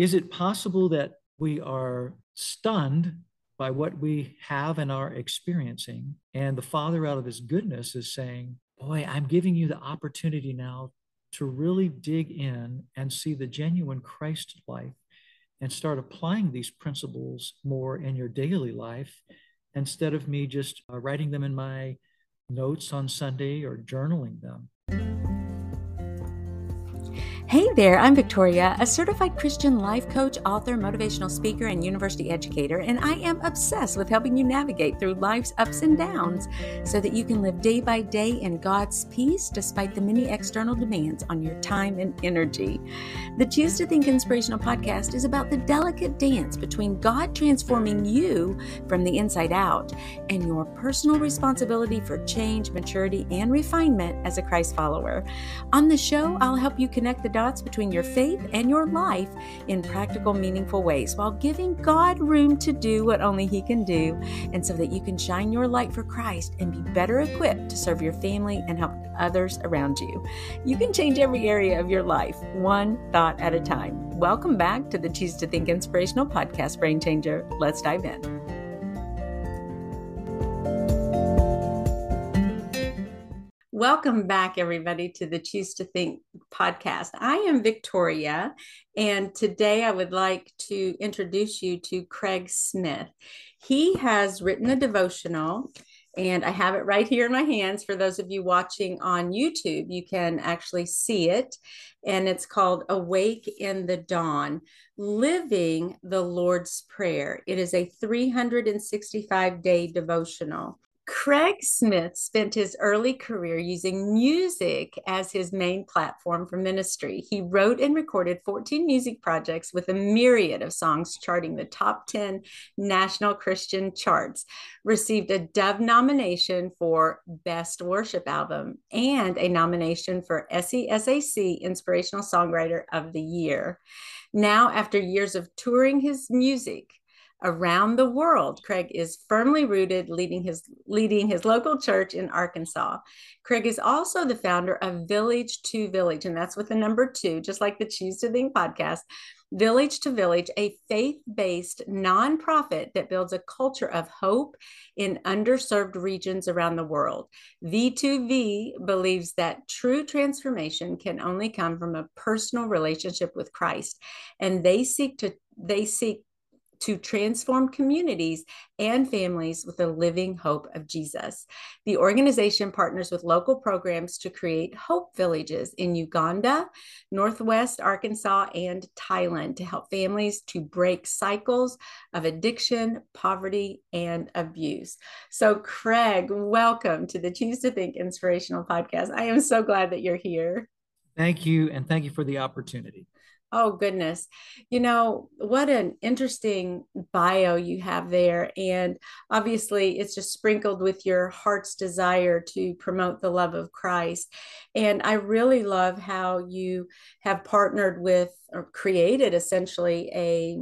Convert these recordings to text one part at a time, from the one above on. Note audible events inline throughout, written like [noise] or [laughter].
is it possible that we are stunned by what we have and are experiencing? And the Father, out of His goodness, is saying, Boy, I'm giving you the opportunity now to really dig in and see the genuine Christ life and start applying these principles more in your daily life instead of me just uh, writing them in my notes on Sunday or journaling them. Hey there, I'm Victoria, a certified Christian life coach, author, motivational speaker, and university educator, and I am obsessed with helping you navigate through life's ups and downs so that you can live day by day in God's peace despite the many external demands on your time and energy. The Choose to Think Inspirational podcast is about the delicate dance between God transforming you from the inside out and your personal responsibility for change, maturity, and refinement as a Christ follower. On the show, I'll help you connect the dots between your faith and your life in practical, meaningful ways while giving God room to do what only He can do, and so that you can shine your light for Christ and be better equipped to serve your family and help others around you. You can change every area of your life, one thought at a time. Welcome back to the Choose to Think Inspirational Podcast, Brain Changer. Let's dive in. Welcome back, everybody, to the Choose to Think podcast. I am Victoria, and today I would like to introduce you to Craig Smith. He has written a devotional, and I have it right here in my hands. For those of you watching on YouTube, you can actually see it, and it's called Awake in the Dawn Living the Lord's Prayer. It is a 365 day devotional. Craig Smith spent his early career using music as his main platform for ministry. He wrote and recorded 14 music projects with a myriad of songs charting the top 10 national Christian charts, received a Dove nomination for Best Worship Album and a nomination for SESAC Inspirational Songwriter of the Year. Now, after years of touring his music, around the world. Craig is firmly rooted, leading his leading his local church in Arkansas. Craig is also the founder of Village to Village, and that's with the number two, just like the Choose to Think podcast. Village to Village, a faith based nonprofit that builds a culture of hope in underserved regions around the world. V2V believes that true transformation can only come from a personal relationship with Christ, and they seek to they seek to transform communities and families with the living hope of Jesus. The organization partners with local programs to create hope villages in Uganda, Northwest Arkansas, and Thailand to help families to break cycles of addiction, poverty, and abuse. So, Craig, welcome to the Choose to Think Inspirational Podcast. I am so glad that you're here. Thank you, and thank you for the opportunity. Oh, goodness. You know, what an interesting bio you have there. And obviously, it's just sprinkled with your heart's desire to promote the love of Christ. And I really love how you have partnered with or created essentially a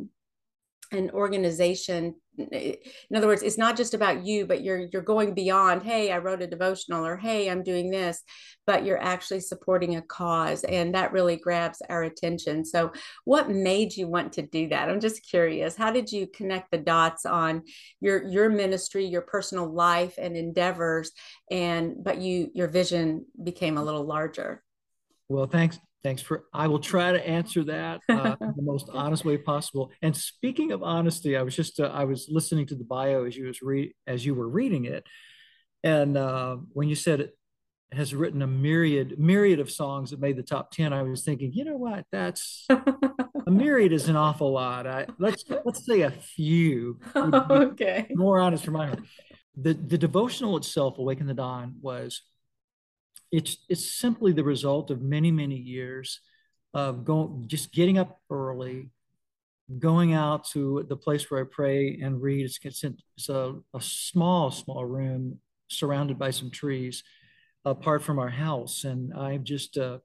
an organization Eh, in other words it's not just about you but you're you're going beyond hey i wrote a devotional or hey i'm doing this but you're actually supporting a cause and that really grabs our attention. So what made you want to do that? I'm just curious. How did you connect the dots on your your ministry your personal life and endeavors and but you your vision became a little larger? Well thanks Thanks for. I will try to answer that uh, the most [laughs] honest way possible. And speaking of honesty, I was just uh, I was listening to the bio as you was re- as you were reading it, and uh, when you said it has written a myriad myriad of songs that made the top ten, I was thinking, you know what? That's [laughs] a myriad is an awful lot. I, let's let's say a few. [laughs] okay. More honest from my heart. The the devotional itself, "Awaken the Dawn," was it's it's simply the result of many many years of going just getting up early going out to the place where i pray and read. It's, it's a, a small small room surrounded by some trees apart from our house. And i've just uh,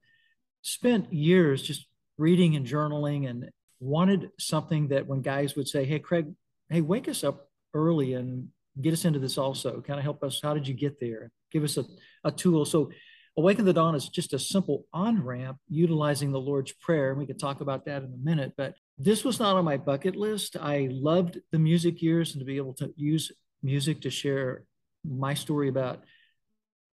spent years just reading and journaling and wanted something that when guys would say hey craig hey wake us up early and get us into this also. Kind of help us how did you get there? Give us a, a tool. So Awaken the Dawn is just a simple on ramp utilizing the Lord's Prayer. And we could talk about that in a minute. But this was not on my bucket list. I loved the music years and to be able to use music to share my story about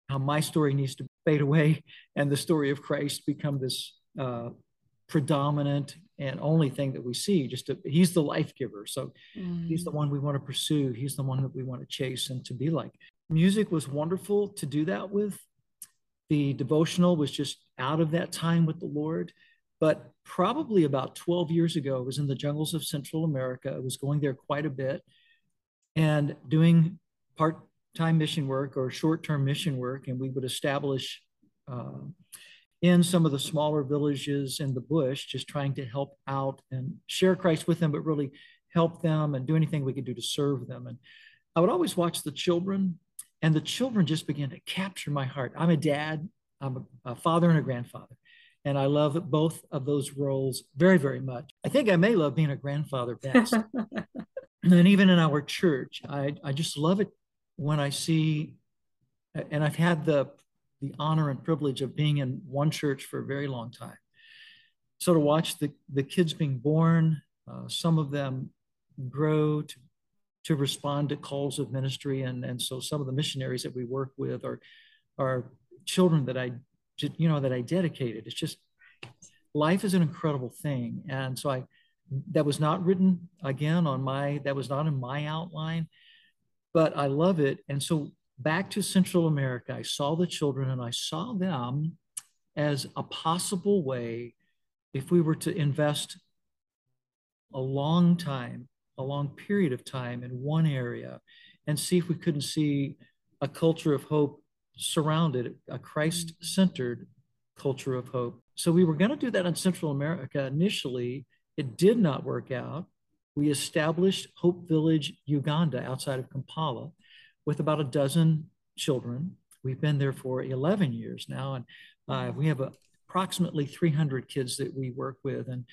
how my story needs to fade away [laughs] and the story of Christ become this uh, predominant and only thing that we see. Just to, he's the life giver, so mm. he's the one we want to pursue. He's the one that we want to chase and to be like. Music was wonderful to do that with. The devotional was just out of that time with the Lord. But probably about 12 years ago, I was in the jungles of Central America. I was going there quite a bit and doing part time mission work or short term mission work. And we would establish uh, in some of the smaller villages in the bush, just trying to help out and share Christ with them, but really help them and do anything we could do to serve them. And I would always watch the children, and the children just began to capture my heart. I'm a dad, I'm a, a father, and a grandfather. And I love both of those roles very, very much. I think I may love being a grandfather best. [laughs] and even in our church, I, I just love it when I see, and I've had the the honor and privilege of being in one church for a very long time. So to watch the, the kids being born, uh, some of them grow to, to respond to calls of ministry. And, and so some of the missionaries that we work with are, are children that I, you know, that I dedicated. It's just, life is an incredible thing. And so I, that was not written again on my, that was not in my outline, but I love it. And so back to Central America, I saw the children and I saw them as a possible way, if we were to invest a long time, a long period of time in one area, and see if we couldn't see a culture of hope surrounded, a Christ centered culture of hope. So we were going to do that in Central America initially. It did not work out. We established Hope Village, Uganda, outside of Kampala with about a dozen children. We've been there for 11 years now, and uh, we have a, approximately 300 kids that we work with. And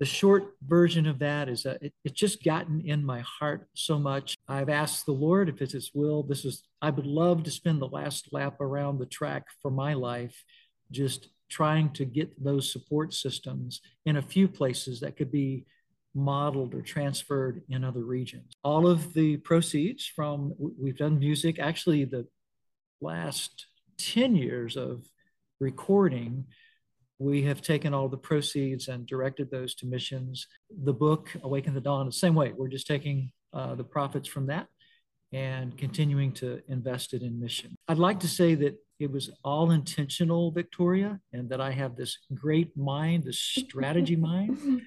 the short version of that is that it, it's just gotten in my heart so much. I've asked the Lord if it's His will. This is, I would love to spend the last lap around the track for my life, just trying to get those support systems in a few places that could be modeled or transferred in other regions. All of the proceeds from, we've done music, actually, the last 10 years of recording, we have taken all the proceeds and directed those to missions. The book, Awaken the Dawn, the same way. We're just taking uh, the profits from that and continuing to invest it in mission. I'd like to say that it was all intentional, Victoria, and that I have this great mind, this strategy [laughs] mind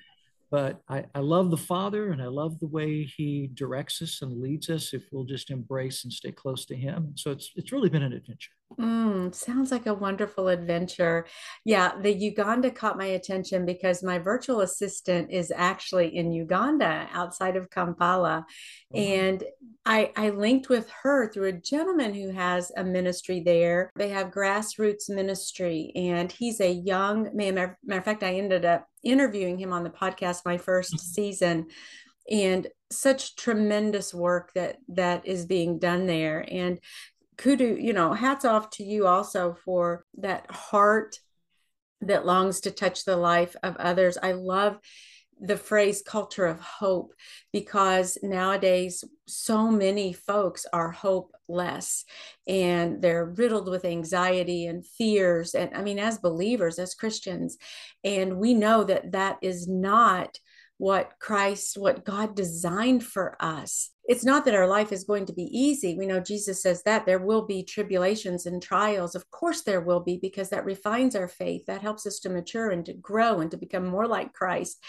but I, I love the Father and I love the way He directs us and leads us if we'll just embrace and stay close to Him. So it's it's really been an adventure. Mm, sounds like a wonderful adventure. Yeah, the Uganda caught my attention because my virtual assistant is actually in Uganda outside of Kampala. Mm-hmm. And I, I linked with her through a gentleman who has a ministry there. They have grassroots ministry, and he's a young man. Matter of fact, I ended up interviewing him on the podcast my first mm-hmm. [laughs] season and such tremendous work that that is being done there and kudu you know hats off to you also for that heart that longs to touch the life of others. I love the phrase culture of hope because nowadays so many folks are hopeless and they're riddled with anxiety and fears and i mean as believers as christians and we know that that is not what Christ, what God designed for us. It's not that our life is going to be easy. We know Jesus says that there will be tribulations and trials. Of course, there will be, because that refines our faith. That helps us to mature and to grow and to become more like Christ.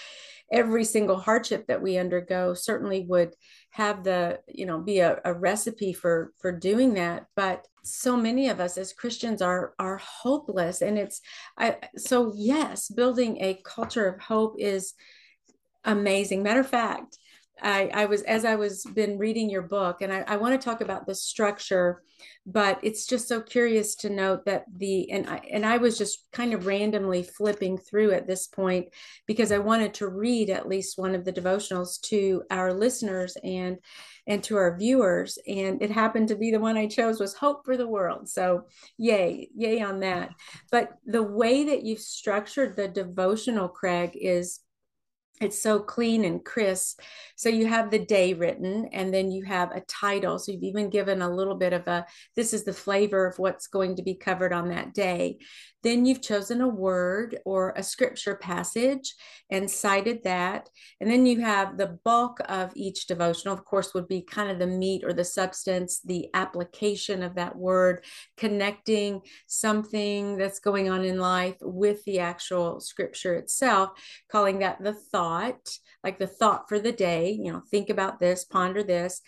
Every single hardship that we undergo certainly would have the, you know, be a, a recipe for for doing that. But so many of us as Christians are are hopeless, and it's I, so yes, building a culture of hope is amazing. Matter of fact, I, I was as I was been reading your book, and I, I want to talk about the structure, but it's just so curious to note that the and I and I was just kind of randomly flipping through at this point because I wanted to read at least one of the devotionals to our listeners and and to our viewers, and it happened to be the one I chose was Hope for the World. So yay, yay on that. But the way that you've structured the devotional, Craig, is it's so clean and crisp. So you have the day written and then you have a title. So you've even given a little bit of a this is the flavor of what's going to be covered on that day. Then you've chosen a word or a scripture passage and cited that. And then you have the bulk of each devotional, of course, would be kind of the meat or the substance, the application of that word, connecting something that's going on in life with the actual scripture itself, calling that the thought, like the thought for the day. You know, think about this, ponder this.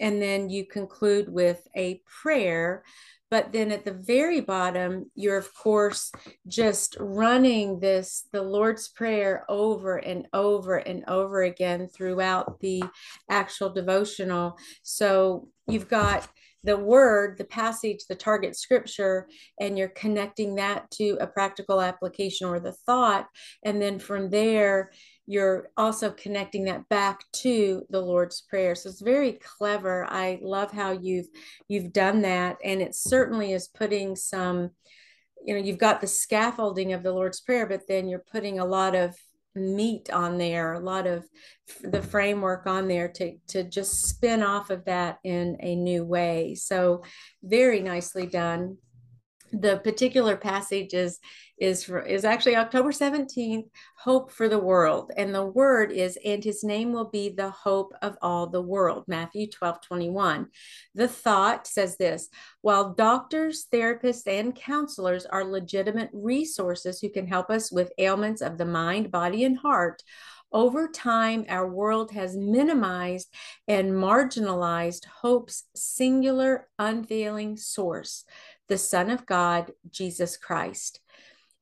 And then you conclude with a prayer. But then at the very bottom you're of course just running this the lord's prayer over and over and over again throughout the actual devotional. So you've got the word the passage the target scripture and you're connecting that to a practical application or the thought. And then from there you're also connecting that back to the lord's prayer. So it's very clever. I love how you've you've done that. And it certainly is putting some you know you've got the scaffolding of the lord's prayer but then you're putting a lot of meat on there a lot of the framework on there to to just spin off of that in a new way. So very nicely done the particular passage is is for, is actually October 17th, hope for the world. And the word is, and his name will be the hope of all the world, Matthew 12, 21. The thought says this while doctors, therapists, and counselors are legitimate resources who can help us with ailments of the mind, body, and heart, over time, our world has minimized and marginalized hope's singular, unveiling source the Son of God, Jesus Christ.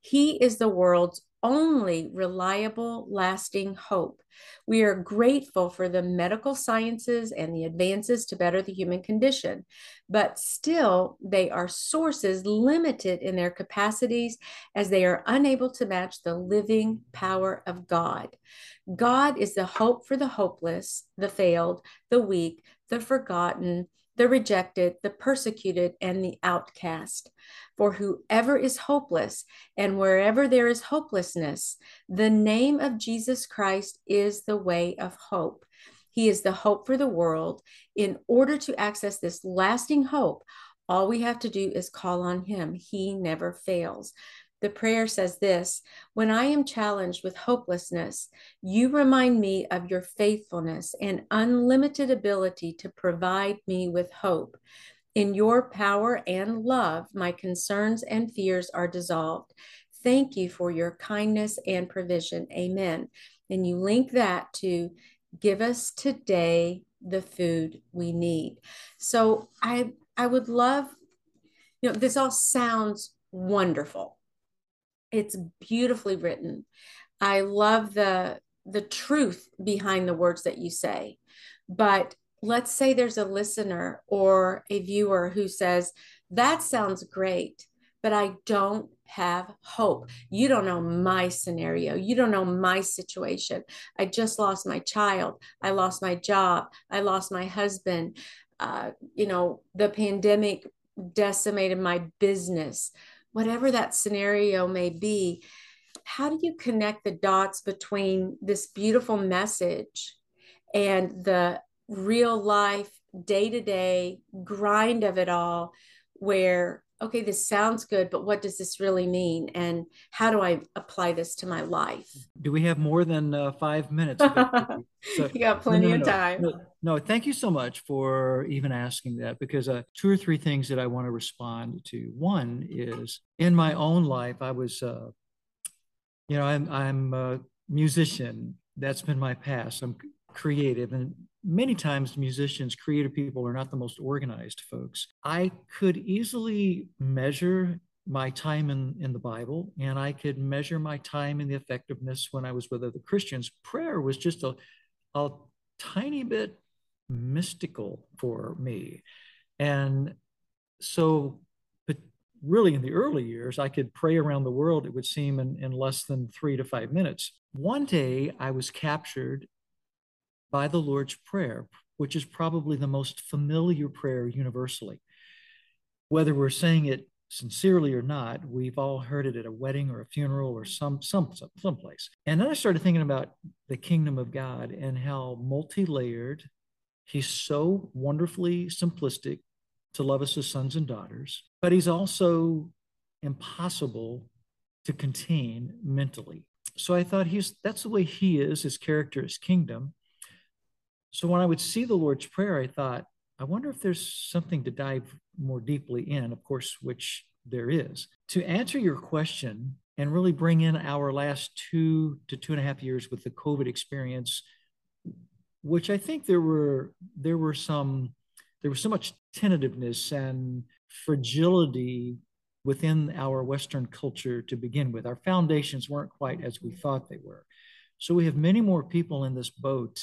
He is the world's only reliable, lasting hope. We are grateful for the medical sciences and the advances to better the human condition, but still, they are sources limited in their capacities as they are unable to match the living power of God. God is the hope for the hopeless, the failed, the weak, the forgotten, the rejected, the persecuted, and the outcast. For whoever is hopeless and wherever there is hopelessness, the name of Jesus Christ is the way of hope. He is the hope for the world. In order to access this lasting hope, all we have to do is call on Him. He never fails. The prayer says this When I am challenged with hopelessness, you remind me of your faithfulness and unlimited ability to provide me with hope. In your power and love, my concerns and fears are dissolved. Thank you for your kindness and provision. Amen. And you link that to give us today the food we need. So I I would love, you know, this all sounds wonderful it's beautifully written. I love the the truth behind the words that you say. But let's say there's a listener or a viewer who says, That sounds great, but I don't have hope. You don't know my scenario. You don't know my situation. I just lost my child. I lost my job. I lost my husband. Uh, you know, the pandemic decimated my business whatever that scenario may be, how do you connect the dots between this beautiful message and the real life, day to day grind of it all, where okay, this sounds good, but what does this really mean? And how do I apply this to my life? Do we have more than uh, five minutes? [laughs] so, you got plenty no, no, of time. No, no, thank you so much for even asking that because uh, two or three things that I want to respond to. One is in my own life, I was, uh, you know, I'm, I'm a musician. That's been my past. I'm creative and many times musicians, creative people are not the most organized folks. I could easily measure my time in, in the Bible and I could measure my time in the effectiveness when I was with other Christians. Prayer was just a, a tiny bit mystical for me. And so, but really in the early years, I could pray around the world, it would seem, in, in less than three to five minutes. One day I was captured by the Lord's Prayer, which is probably the most familiar prayer universally. Whether we're saying it sincerely or not, we've all heard it at a wedding or a funeral or some some some someplace. And then I started thinking about the kingdom of God and how multi-layered. He's so wonderfully simplistic to love us as sons and daughters, but he's also impossible to contain mentally. So I thought he's that's the way he is, his character, his kingdom. So when I would see the Lord's Prayer, I thought, I wonder if there's something to dive more deeply in, of course, which there is. To answer your question and really bring in our last two to two and a half years with the COVID experience, which I think there were there were some there was so much tentativeness and fragility within our Western culture to begin with. Our foundations weren't quite as we thought they were. So we have many more people in this boat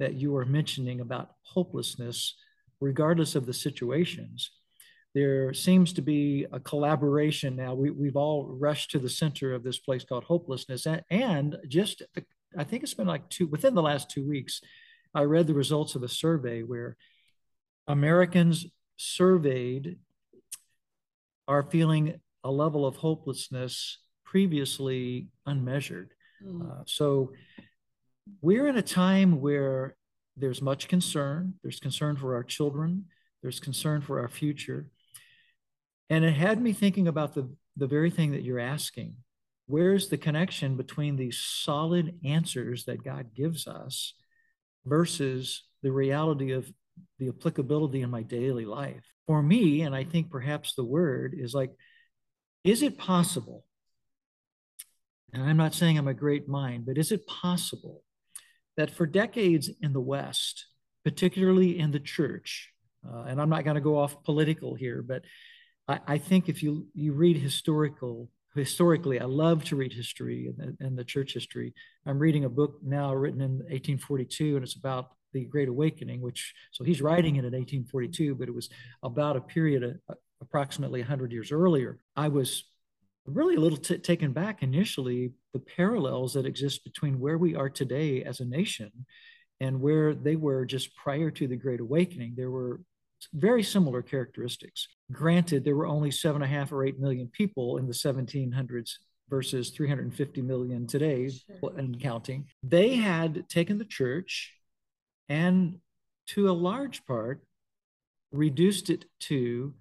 that you are mentioning about hopelessness, regardless of the situations. There seems to be a collaboration now. We, we've all rushed to the center of this place called hopelessness. And, and just, I think it's been like two, within the last two weeks, I read the results of a survey where Americans surveyed are feeling a level of hopelessness previously unmeasured. Mm. Uh, so we're in a time where there's much concern. There's concern for our children. There's concern for our future. And it had me thinking about the, the very thing that you're asking. Where's the connection between these solid answers that God gives us versus the reality of the applicability in my daily life. For me, and I think perhaps the word is like, is it possible? And I'm not saying I'm a great mind, but is it possible that for decades in the West, particularly in the church, uh, and I'm not going to go off political here, but I, I, think if you you read historical historically, I love to read history and the, church history. I'm reading a book now written in 1842, and it's about the Great Awakening, which so he's writing it in 1842, but it was about a period of, uh, approximately 100 years earlier. I was really a little t- taken back initially the parallels that exist between where we are today as a nation and where they were just prior to the Great Awakening. There were very similar characteristics. Granted, there were only seven and a half or eight million people in the 1700s versus 350 million today sure. and counting. They had taken the church and to a large part reduced it to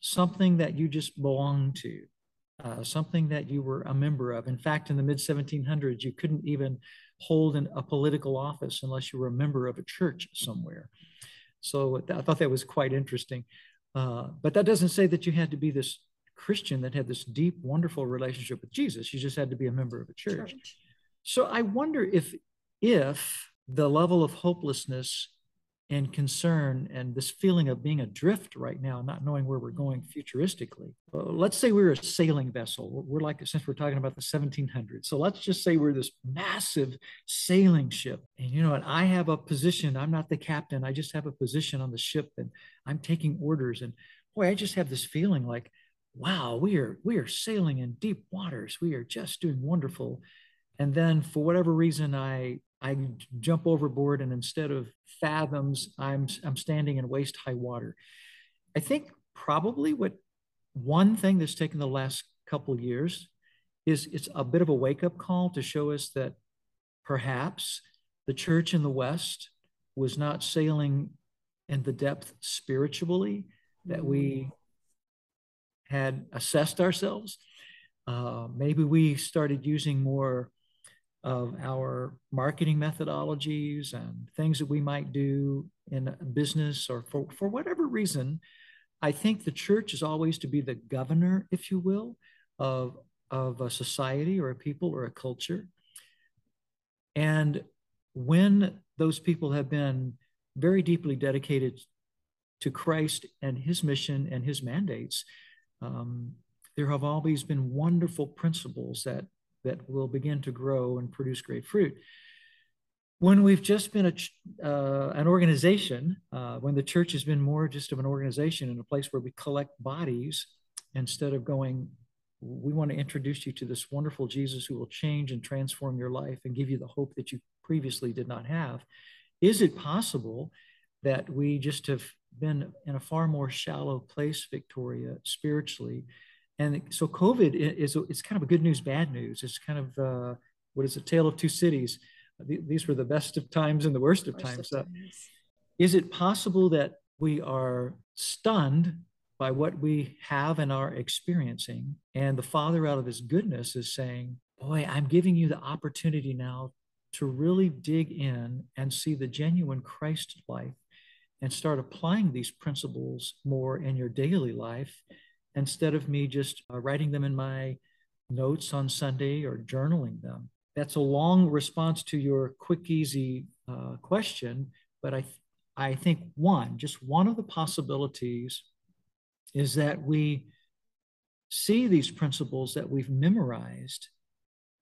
something that you just belonged to, uh, something that you were a member of. In fact, in the mid 1700s, you couldn't even hold an, a political office unless you were a member of a church somewhere. So I thought that was quite interesting. Uh, but that doesn't say that you had to be this Christian that had this deep, wonderful relationship with Jesus. You just had to be a member of a church. church. So I wonder if if the level of hopelessness and concern and this feeling of being adrift right now, not knowing where we're going futuristically. Uh, let's say we're a sailing vessel. We're like, since we're talking about the 1700s. So let's just say we're this massive sailing ship. And you know what? I have a position. I'm not the captain. I just have a position on the ship and I'm taking orders. And boy, I just have this feeling like, wow, we are, we are sailing in deep waters. We are just doing wonderful. And then for whatever reason, I I jump overboard and instead of fathoms, I'm, I'm standing in waist high water. I think probably what one thing that's taken the last couple years is it's a bit of a wake up call to show us that perhaps the church in the West was not sailing in the depth spiritually that we had assessed ourselves. Uh, maybe we started using more of our marketing methodologies and things that we might do in business or for, for whatever reason, I think the church is always to be the governor, if you will, of, of a society or a people or a culture. And when those people have been very deeply dedicated to Christ and his mission and his mandates, um, there have always been wonderful principles that that will begin to grow and produce great fruit. when we've just been a, uh, an organization, uh, when the church has been more just of an organization and a place where we collect bodies instead of going, we want to introduce you to this wonderful Jesus who will change and transform your life and give you the hope that you previously did not have. Is it possible that we just have been in a far more shallow place, Victoria, spiritually? And so COVID is, it's kind of a good news, bad news. It's kind of, uh, what is a tale of two cities these were the best of times and the worst of worst times. Of times. is it possible that we are stunned by what we have and are experiencing? And the Father, out of His goodness, is saying, Boy, I'm giving you the opportunity now to really dig in and see the genuine Christ life and start applying these principles more in your daily life instead of me just uh, writing them in my notes on Sunday or journaling them that's a long response to your quick, easy uh, question, but I, I think one, just one of the possibilities is that we see these principles that we've memorized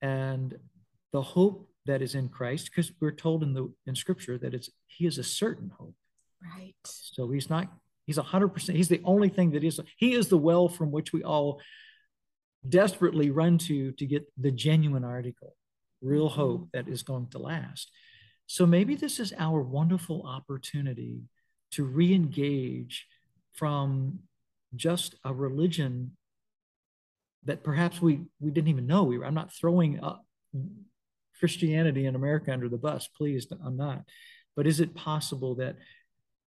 and the hope that is in Christ, because we're told in the in Scripture that it's He is a certain hope. Right. So He's not. He's a hundred percent. He's the only thing that is. He is the well from which we all desperately run to to get the genuine article real mm-hmm. hope that is going to last. So maybe this is our wonderful opportunity to re engage from just a religion that perhaps we, we didn't even know we were. I'm not throwing up Christianity in America under the bus, please, I'm not. But is it possible that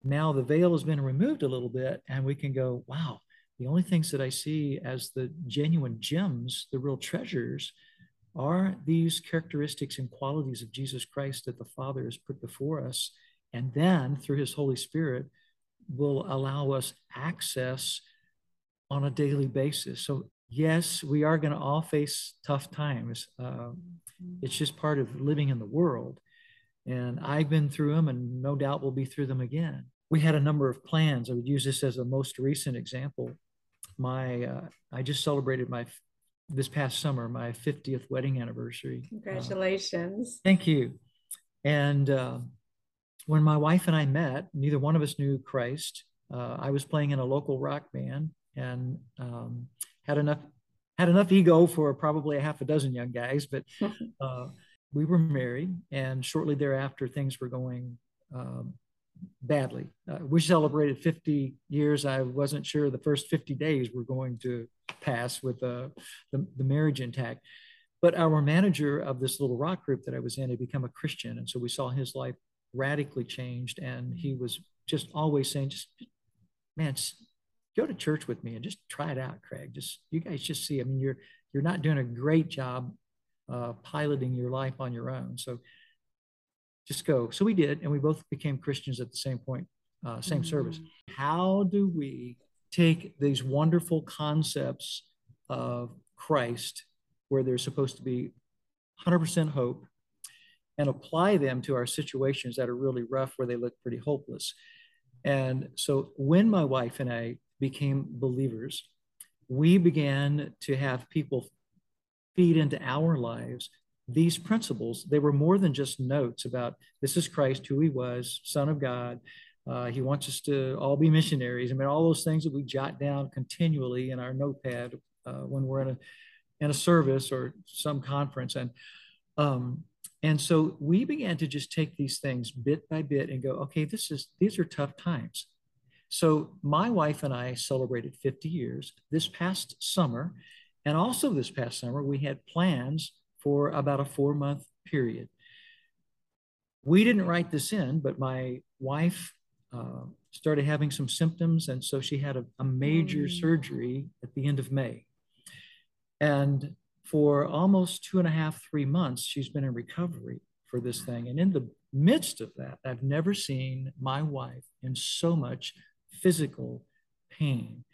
now the veil has been removed a little bit and we can go, wow, the only things that I see as the genuine gems, the real treasures, are these characteristics and qualities of Jesus Christ that the Father has put before us, and then through His Holy Spirit will allow us access on a daily basis. So, yes, we are going to all face tough times. Uh, it's just part of living in the world. And I've been through them, and no doubt we'll be through them again. We had a number of plans. I would use this as a most recent example. My, uh, I just celebrated my this past summer, my 50th wedding anniversary. Congratulations. Uh, thank you. And uh, when my wife and I met, neither one of us knew Christ. Uh, I was playing in a local rock band and um, had enough had enough ego for probably a half a dozen young guys, but [laughs] uh, we were married. And shortly thereafter, things were going um, badly. Uh, we celebrated 50 years. I wasn't sure the first 50 days were going to pass with uh, the, the marriage intact. But our manager of this little rock group that I was in had become a Christian. And so we saw his life radically changed. And he was just always saying, just, man, go to church with me and just try it out, Craig. Just, you guys just see, I mean, you're, you're not doing a great job uh, piloting your life on your own. So just go. So we did, and we both became Christians at the same point, uh, same mm-hmm. service. How do we take these wonderful concepts of Christ, where there's supposed to be 100% hope, and apply them to our situations that are really rough, where they look pretty hopeless? And so when my wife and I became believers, we began to have people feed into our lives these principles, they were more than just notes about this is Christ, who he was, Son of God. Uh, he wants us to all be missionaries. I mean, all those things that we jot down continually in our notepad uh, when we're in a in a service or some conference, and um, and so we began to just take these things bit by bit and go, okay, this is these are tough times. So my wife and I celebrated 50 years this past summer, and also this past summer we had plans for about a four month period. We didn't write this in, but my wife uh, started having some symptoms. And so she had a, a major mm. surgery at the end of May. And for almost two and a half, three months, she's been in recovery for this thing. And in the midst of that, I've never seen my wife in so much physical pain.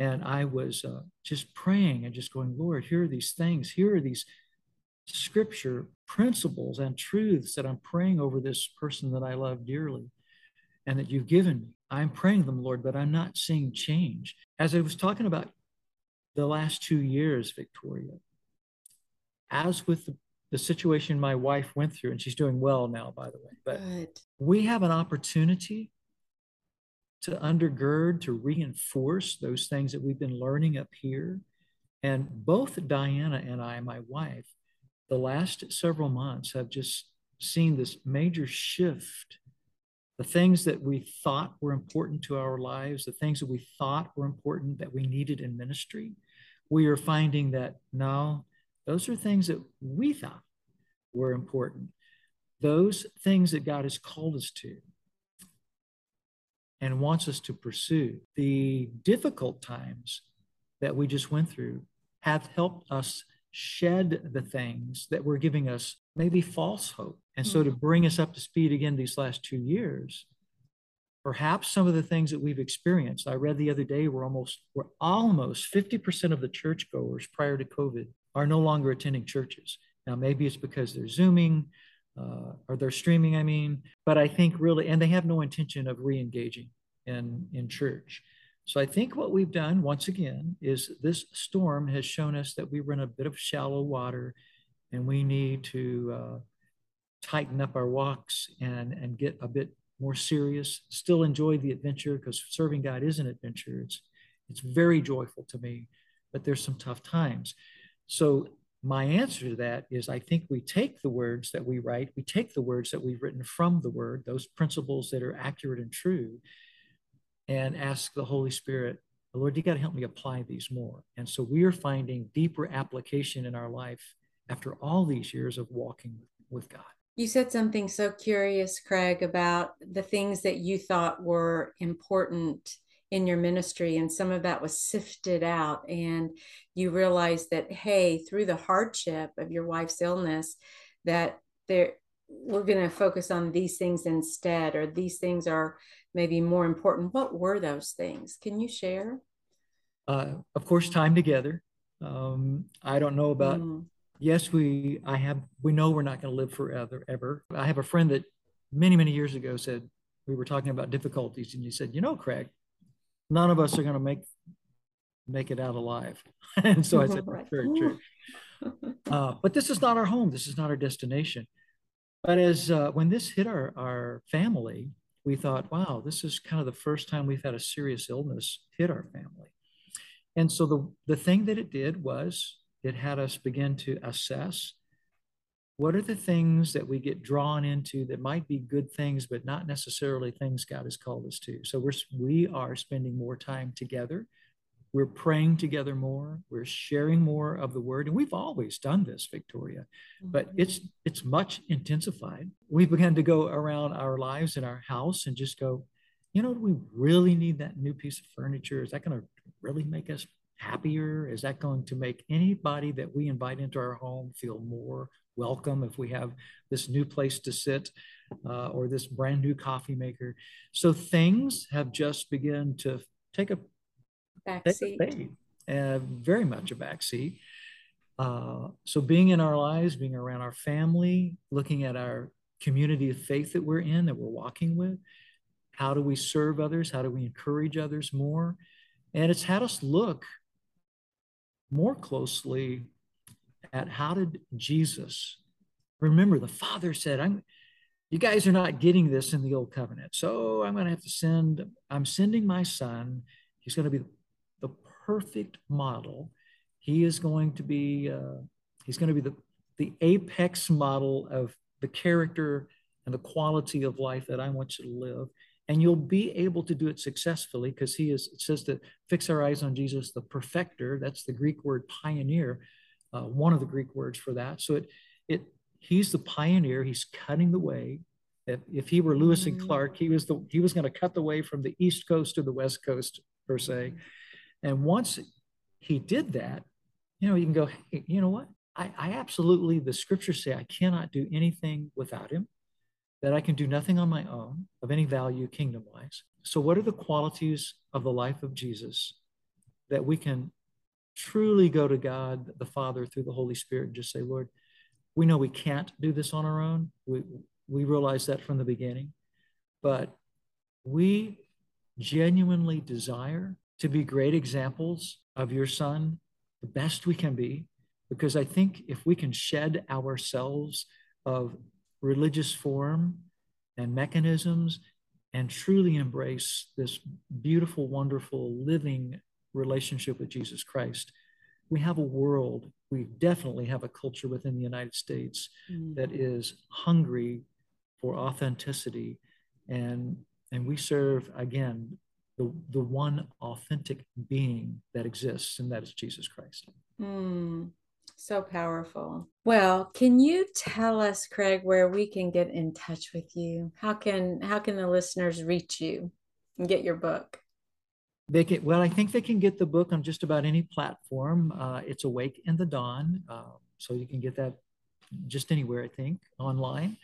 And I was uh, just praying and just going, Lord, here are these things. Here are these scripture principles and truths that I'm praying over this person that I love dearly and that you've given me. I'm praying them, Lord, but I'm not seeing change. As I was talking about the last two years, Victoria, as with the the situation my wife went through, and she's doing well now, by the way. But Good. we have an opportunity to undergird, to reinforce those things that we've been learning up here. And both Diana and I, my wife, the last several months have just seen this major shift. The things that we thought were important to our lives, the things that we thought were important that we needed in ministry, we are finding that now those are things that we thought were important. Those things that God has called us to and wants us to pursue. The difficult times that we just went through have helped us shed the things that were giving us maybe false hope. And so to mm-hmm. bring us up to speed again these last two years, perhaps some of the things that we've experienced. I read the other day we're almost we're almost 50% of the churchgoers prior to COVID are no longer attending churches. Now maybe it's because they're zooming uh, or they're streaming, I mean, but I think really, and they have no intention of re-engaging in, in church. So I think what we've done once again is this storm has shown us that we were in a bit of shallow water and we need to uh, tighten up our walks and, and get a bit more serious, still enjoy the adventure because serving God is an adventure. It's, it's very joyful to me, but there's some tough times. So my answer to that is I think we take the words that we write, we take the words that we've written from the word, those principles that are accurate and true, and ask the Holy Spirit, Lord, you got to help me apply these more. And so we are finding deeper application in our life after all these years of walking with God. You said something so curious, Craig, about the things that you thought were important in your ministry, and some of that was sifted out. And you realized that, hey, through the hardship of your wife's illness, that there we're going to focus on these things instead, or these things are maybe more important. What were those things? Can you share? Uh, of course, time together. Um, I don't know about mm yes, we I have we know we're not going to live forever ever. I have a friend that many many years ago said we were talking about difficulties, and he said, you know, Craig, none of us are going to make make it out alive. [laughs] and so I said, [laughs] right. very true. [laughs] Uh, but this is not our home. This is not our destination. But as uh, when this hit our our family, we thought, wow, this is kind of the first time we've had a serious illness hit our family. And so the the thing that it did was it had us begin to assess what are the things that we get drawn into that might be good things, but not necessarily things God has called us to. So we're, we are spending more time together. We're praying together more. We're sharing more of the word. And we've always done this, Victoria, but mm-hmm. it's, it's much intensified. We began to go around our lives in our house and just go, you know, do we really need that new piece of furniture? Is that going to really make us happier? Is that going to make anybody that we invite into our home feel more welcome if we have this new place to sit uh, or this brand new coffee maker? So things have just begun to take a backseat, uh, very much a backseat. Uh, so being in our lives, being around our family, looking at our community of faith that we're in, that we're walking with, how do we serve others? How do we encourage others more? And it's had us look more closely at how did Jesus remember the Father said, I'm you guys are not getting this in the old covenant. So I'm to have to send, I'm sending my son. He's to be the perfect model. He is going to be, uh, he's going to be the, the apex model of the character and the quality of life that I want you to live and you'll be able to do it successfully because he is it says to fix our eyes on jesus the perfecter that's the greek word pioneer uh, one of the greek words for that. So it it he's the pioneer. He's cutting the way. If, if he were lewis and clark he was the he was going to cut the way from the east coast to the west coast per se. And once he did that you know you can go hey, you know what? I, I absolutely the scriptures say i cannot do anything without him that I can do nothing on my own of any value kingdom wise. So, what are the qualities of the life of Jesus that we can truly go to God the Father through the Holy Spirit and just say, Lord, we know we can't do this on our own. We, we realize that from the beginning, but we genuinely desire to be great examples of your Son, the best we can be, because I think if we can shed ourselves of religious form and mechanisms and truly embrace this beautiful, wonderful, living relationship with Jesus Christ, we have a world, we definitely have a culture within the United States mm. that is hungry for authenticity. And, and we serve, again, the, the one authentic being that exists, and that is Jesus Christ. Mm. So powerful. Well, can you tell us, Craig, where we can get in touch with you? How can how can the listeners reach you and get your book? They can, well, I think they can get the book on just about any platform. Uh, it's Awaken the Dawn, uh, so you can get that just anywhere, I think, online.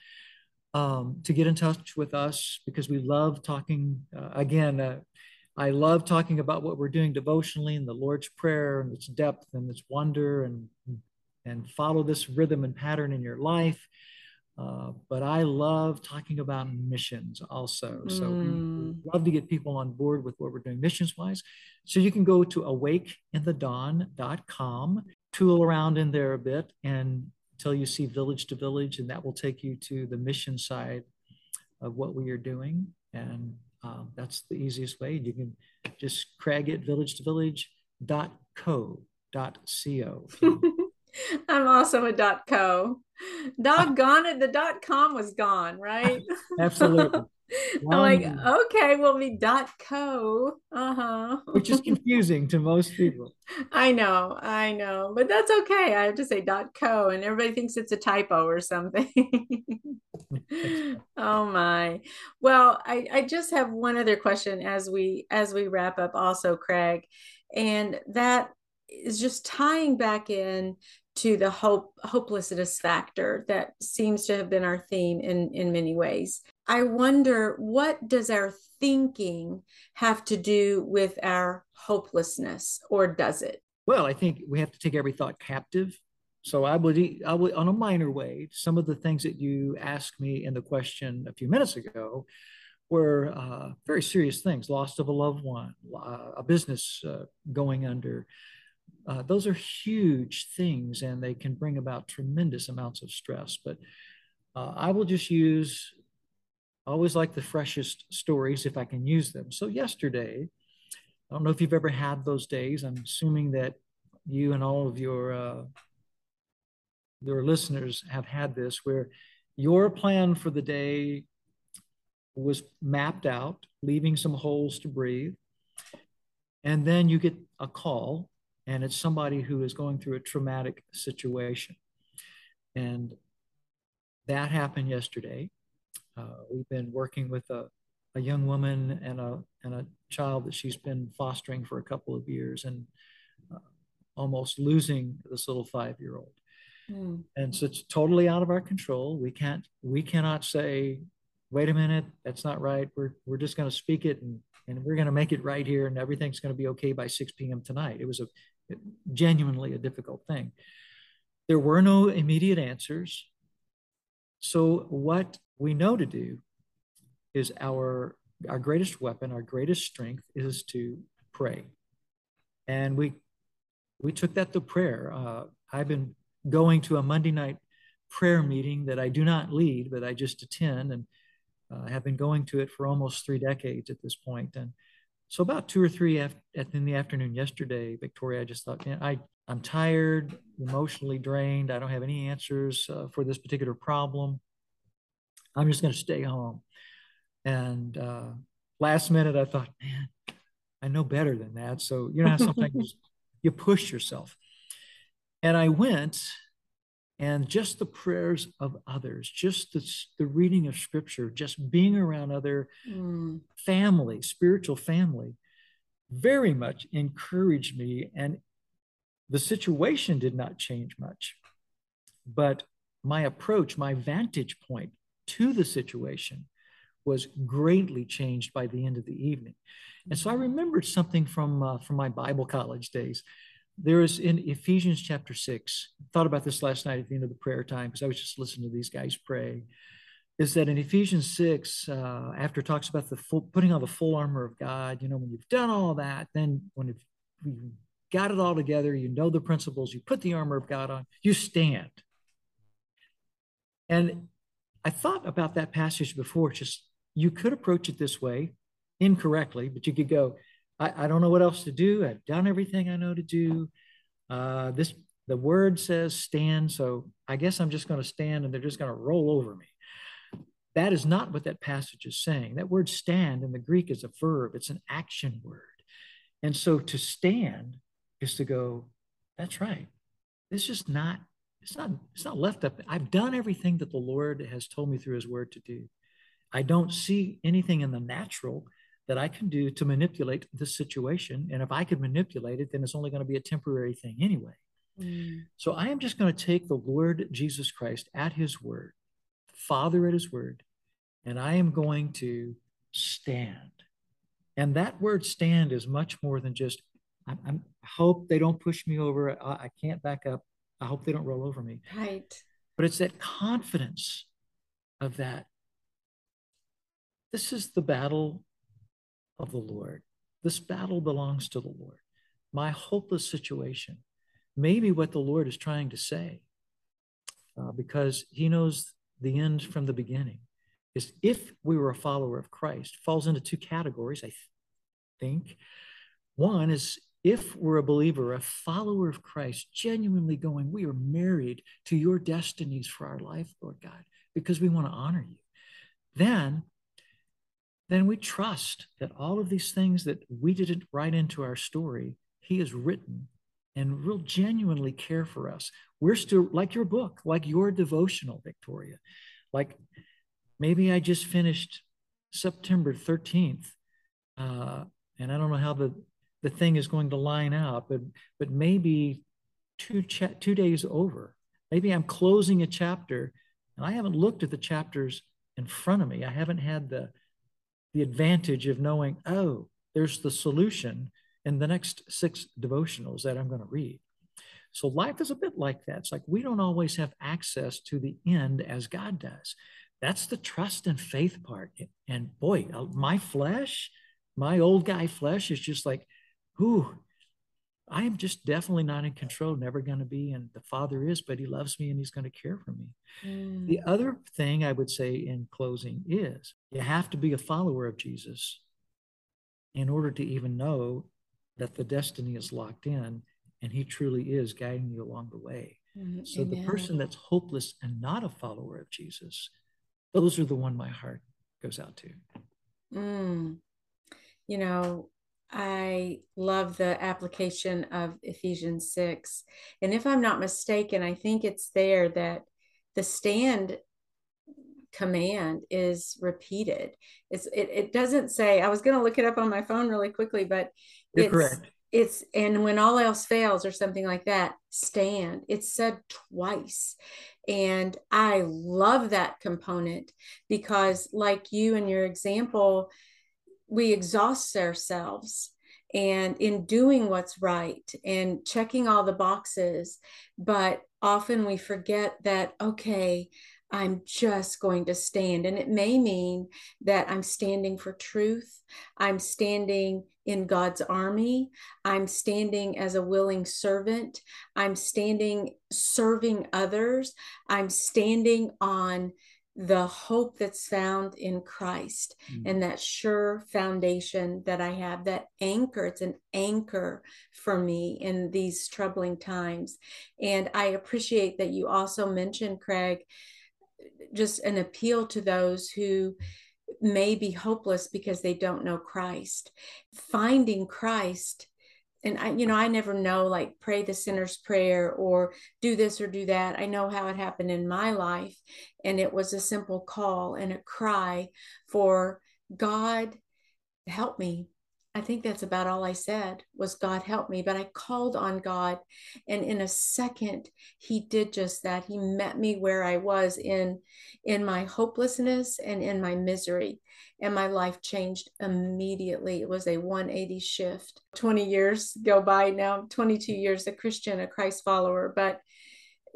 Um, to get in touch with us because we love talking. Uh, again, uh, I love talking about what we're doing devotionally and the Lord's Prayer and its depth and its wonder and and follow this rhythm and pattern in your life. Uh, but I love talking about missions also. So mm. we love to get people on board with what we're doing missions wise. So you can go to awakenthedawn.com, tool around in there a bit and until you see village to village, and that will take you to the mission side of what we are doing. And um, that's the easiest way. You can just crag it village to village dot co dot co. [laughs] I'm also a dot co. Doggone it, the dot com was gone, right? [laughs] Absolutely. [laughs] I'm like, okay, we'll be dot co. Uh-huh. Which is confusing to most people. [laughs] I know, I know. But that's okay. I have to say dot co and everybody thinks it's a typo or something. oh my. Well, I, I just have one other question as we as we wrap up also, Craig. And that is just tying back in to the hope hopelessness factor that seems to have been our theme in in many ways. I wonder what does our thinking have to do with our hopelessness or does it? Well i think we have to take every thought captive. So i would i would on a minor way some of the things that you asked me in the question a few minutes ago were uh, very serious things. Loss of a loved one uh, a business uh, going under uh, those are huge things and they can bring about tremendous amounts of stress. But uh, I will just use, I always like the freshest stories if I can use them. So, yesterday, I don't know if you've ever had those days. I'm assuming that you and all of your uh, your listeners have had this where your plan for the day was mapped out, leaving some holes to breathe. And then you get a call and it's somebody who is going through a traumatic situation. And that happened yesterday. Uh, we've been working with a, a young woman and a, and a child that she's been fostering for a couple of years and uh, almost losing this little five year old. Mm. And so it's totally out of our control. We can't, we cannot say, wait a minute, that's not right. We're, we're just going to speak it and, and we're going to make it right here and everything's going to be okay by 6 p.m. tonight. It was a genuinely a difficult thing. There were no immediate answers. So, what we know to do is our, our greatest weapon, our greatest strength is to pray. And we, we took that to prayer. Uh, I've been going to a Monday night prayer meeting that I do not lead, but I just attend and uh, have been going to it for almost three decades at this point. And so about two or three af- in the afternoon yesterday, Victoria, I just thought, man, I I'm tired, emotionally drained. I don't have any answers uh, for this particular problem. I'm just going to stay home. And uh, last minute, I thought, man, I know better than that. So you know how sometimes [laughs] you push yourself. And I went and just the prayers of others, just the, the reading of scripture, just being around other mm. family, spiritual family, very much encouraged me. And the situation did not change much, but my approach, my vantage point to the situation was greatly changed by the end of the evening. And so I remembered something from, uh, from my Bible college days there is in Ephesians chapter six, thought about this last night at the end of the prayer time because I was just listening to these guys pray. Is that in Ephesians 6, uh, after talks about the full, putting on the full armor of God, you know, when you've done all that, then when you've got it all together, you know the principles, you put the armor of God on, you stand. And I thought about that passage before, just you could approach it this way incorrectly, but you could go, I, I don't know what else to do. I've done everything I know to do. Uh, this the word says stand, so I guess I'm just going to stand and they're just going to roll over me. That is not what that passage is saying. That word stand in the Greek is a verb, it's an action word. And so to stand is to go, that's right. This is not, it's not, it's not left up. I've done everything that the Lord has told me through his word to do. I don't see anything in the natural that I can do to manipulate this situation. And if I could manipulate it, then it's only going to be a temporary thing anyway. Mm. So I am just going to take the Lord Jesus Christ at his word, Father at his word, and I am going to stand. And that word stand is much more than just, I, I hope they don't push me over. I, I can't back up. I hope they don't roll over me. Right. But it's that confidence of that. This is the battle of the Lord. This battle belongs to the Lord. My hopeless situation, maybe what the Lord is trying to say uh, because he knows the end from the beginning. Is if we were a follower of Christ, falls into two categories, I think. One is if we're a believer, a follower of Christ, genuinely going, we are married to your destinies for our life, Lord God, because we want to honor you. Then then we trust that all of these things that we didn't write into our story, He has written and will genuinely care for us. We're still like your book, like your devotional, Victoria. Like maybe I just finished September 13th, uh, and I don't know how the, the thing is going to line out, but, but maybe two, cha- two days over. Maybe I'm closing a chapter and I haven't looked at the chapters in front of me. I haven't had the the advantage of knowing, oh, there's the solution in the next six devotionals that I'm going to read. So life is a bit like that. It's like we don't always have access to the end as God does. That's the trust and faith part. And boy, uh, my flesh, my old guy flesh is just like, ooh, I am just definitely not in control, never going to be. And the Father is, but He loves me and He's going to care for me. Mm. The other thing I would say in closing is you have to be a follower of Jesus in order to even know that the destiny is locked in and He truly is guiding you along the way. Mm, so amen. the person that's hopeless and not a follower of Jesus, those are the one my heart goes out to. Mm. You know, I love the application of Ephesians 6. And if I'm not mistaken, I think it's there that the stand command is repeated. It's it, it doesn't say, I was going to look it up on my phone really quickly, but You're it's, correct. It's and when all else fails or something like that, stand. It's said twice. And I love that component because, like you and your example, we exhaust ourselves and in doing what's right and checking all the boxes but often we forget that okay I'm just going to stand. And it may mean that I'm standing for truth. I'm standing in God's army. I'm standing as a willing servant. I'm standing serving others. I'm standing on the hope that's found in Christ mm-hmm. and that sure foundation that I have, that anchor, it's an anchor for me in these troubling times. And I appreciate that you also mentioned, Craig, just an appeal to those who may be hopeless because they don't know Christ. Finding Christ and I, you know, I never know like pray the sinner's prayer or do this or do that. I know how it happened in my life. And it was a simple call and a cry for God, help me. I think that's about all I said was God help me. But I called on God. And in a second, he did just that. He met me where I was in, in my hopelessness and in my misery and my life changed immediately. It was a 180 shift. 20 years go by now, 22 years a Christian, a Christ follower, but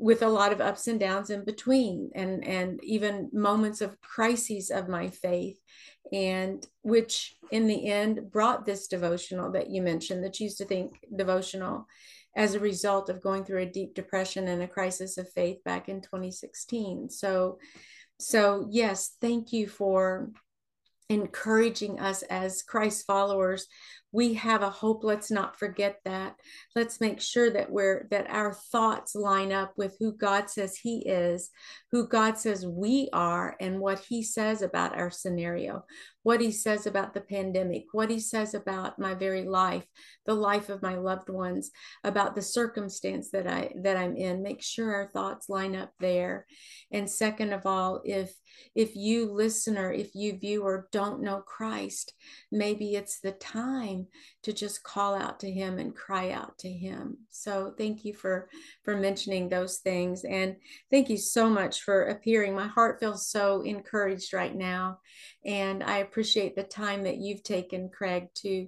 with a lot of ups and downs in between and and even moments of crises of my faith and which in the end brought this devotional that you mentioned, the Choose to Think devotional, as a result of going through a deep depression and a crisis of faith back in 2016. So, so yes, thank you for encouraging us as Christ followers we have a hope. Let's not forget that. Let's make sure that we're that our thoughts line up with who god says he is who god says we are and what he says about our scenario what he says about the pandemic what he says about my very life the life of my loved ones about the circumstance that i that i'm in. Make sure our thoughts line up there. And second of all if if you listener if you viewer don't know christ maybe it's the time to just call out to him and cry out to him. So thank you for for mentioning those things. And thank you so much for appearing. My heart feels so encouraged right now and i appreciate the time that you've taken craig to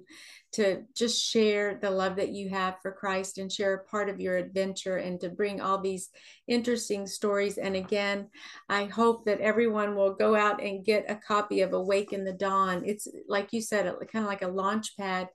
to just share the love that you have for Christ and share a part of your adventure and to bring all these interesting stories. And again, I hope that everyone will go out and get a copy of Awaken the Dawn. It's like you said, kind of like a launch pad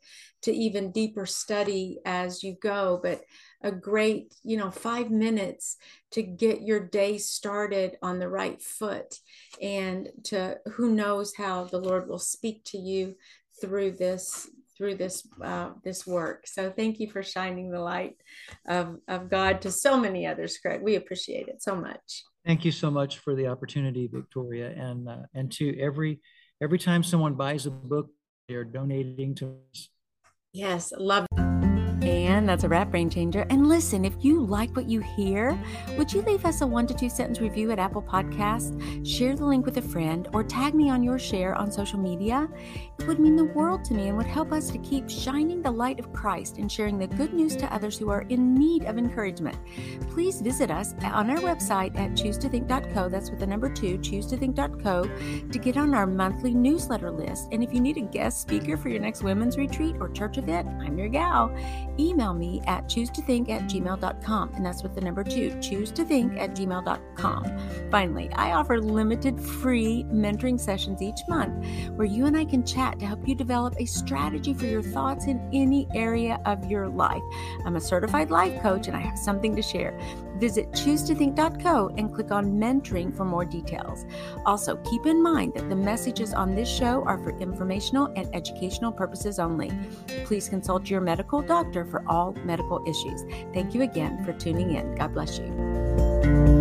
to even deeper study as you go, but a great, you know, five minutes to get your day started on the right foot and to who knows how the Lord will speak to you through this through this uh, this work. So thank you for shining the light of, of God to so many others, Craig. We appreciate it so much. Thank you so much for the opportunity, Victoria, and uh, and to every every time someone buys a book, they're donating to us. Yes, love. And that's a wrap, brain changer. And listen, if you like what you hear, would you leave us a one to two sentence review at Apple Podcasts? Share the link with a friend or tag me on your share on social media. It would mean the world to me and would help us to keep shining the light of Christ and sharing the good news to others who are in need of encouragement. Please visit us on our website at choose2think.co. That's with the number two, choose2think.co, to get on our monthly newsletter list. And if you need a guest speaker for your next women's retreat or church event, I'm your gal email me at choose to think at gmail.com. And that's with the number two, choose to think at gmail.com. Finally, I offer limited free mentoring sessions each month where you and I can chat to help you develop a strategy for your thoughts in any area of your life. I'm a certified life coach and I have something to share. Visit choose2think.co and click on mentoring for more details. Also, keep in mind that the messages on this show are for informational and educational purposes only. Please consult your medical doctor for all medical issues. Thank you again for tuning in. God bless you.